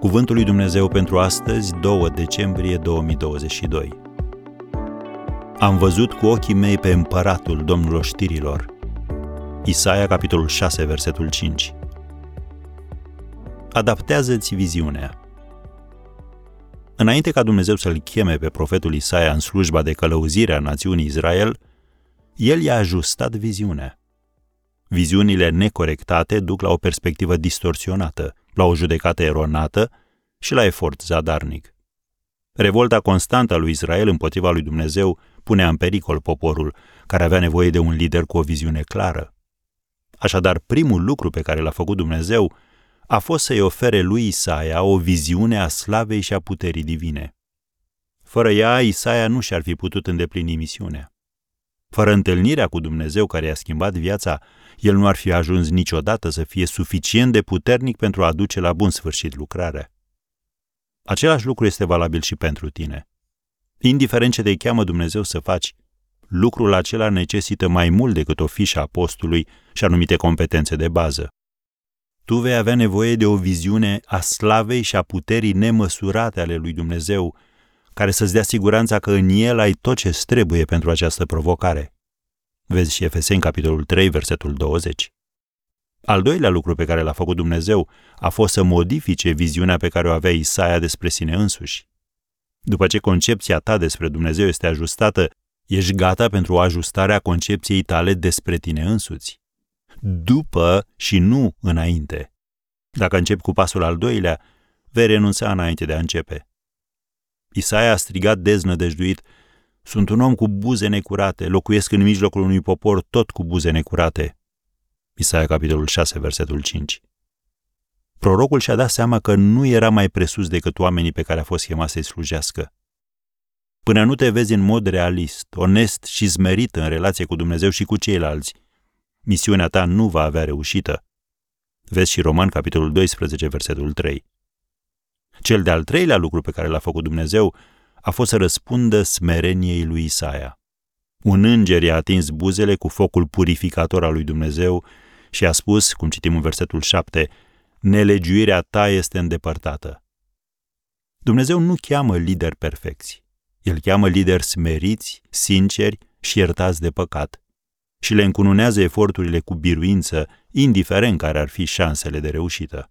Cuvântul lui Dumnezeu pentru astăzi, 2 decembrie 2022. Am văzut cu ochii mei pe împăratul Domnul oștirilor. Isaia, capitolul 6, versetul 5. Adaptează-ți viziunea. Înainte ca Dumnezeu să-l cheme pe profetul Isaia în slujba de călăuzire a națiunii Israel, el i-a ajustat viziunea. Viziunile necorectate duc la o perspectivă distorsionată, la o judecată eronată și la efort zadarnic. Revolta constantă a lui Israel împotriva lui Dumnezeu punea în pericol poporul, care avea nevoie de un lider cu o viziune clară. Așadar, primul lucru pe care l-a făcut Dumnezeu a fost să-i ofere lui Isaia o viziune a slavei și a puterii divine. Fără ea, Isaia nu și-ar fi putut îndeplini misiunea. Fără întâlnirea cu Dumnezeu care i-a schimbat viața, el nu ar fi ajuns niciodată să fie suficient de puternic pentru a aduce la bun sfârșit lucrarea. Același lucru este valabil și pentru tine. Indiferent ce te cheamă Dumnezeu să faci, lucrul acela necesită mai mult decât o fișă apostului și anumite competențe de bază. Tu vei avea nevoie de o viziune a slavei și a puterii nemăsurate ale lui Dumnezeu, care să-ți dea siguranța că în el ai tot ce trebuie pentru această provocare. Vezi și Efeseni, capitolul 3, versetul 20. Al doilea lucru pe care l-a făcut Dumnezeu a fost să modifice viziunea pe care o avea Isaia despre sine însuși. După ce concepția ta despre Dumnezeu este ajustată, ești gata pentru ajustarea concepției tale despre tine însuți. După și nu înainte. Dacă începi cu pasul al doilea, vei renunța înainte de a începe. Isaia a strigat deznădăjduit, sunt un om cu buze necurate, locuiesc în mijlocul unui popor tot cu buze necurate. Isaia, capitolul 6, versetul 5. Prorocul și-a dat seama că nu era mai presus decât oamenii pe care a fost chemat să-i slujească. Până nu te vezi în mod realist, onest și zmerit în relație cu Dumnezeu și cu ceilalți, misiunea ta nu va avea reușită. Vezi și Roman, capitolul 12, versetul 3. Cel de-al treilea lucru pe care l-a făcut Dumnezeu a fost să răspundă smereniei lui Isaia. Un înger i-a atins buzele cu focul purificator al lui Dumnezeu și a spus, cum citim în versetul 7, nelegiuirea ta este îndepărtată. Dumnezeu nu cheamă lideri perfecți. El cheamă lideri smeriți, sinceri și iertați de păcat și le încununează eforturile cu biruință, indiferent care ar fi șansele de reușită.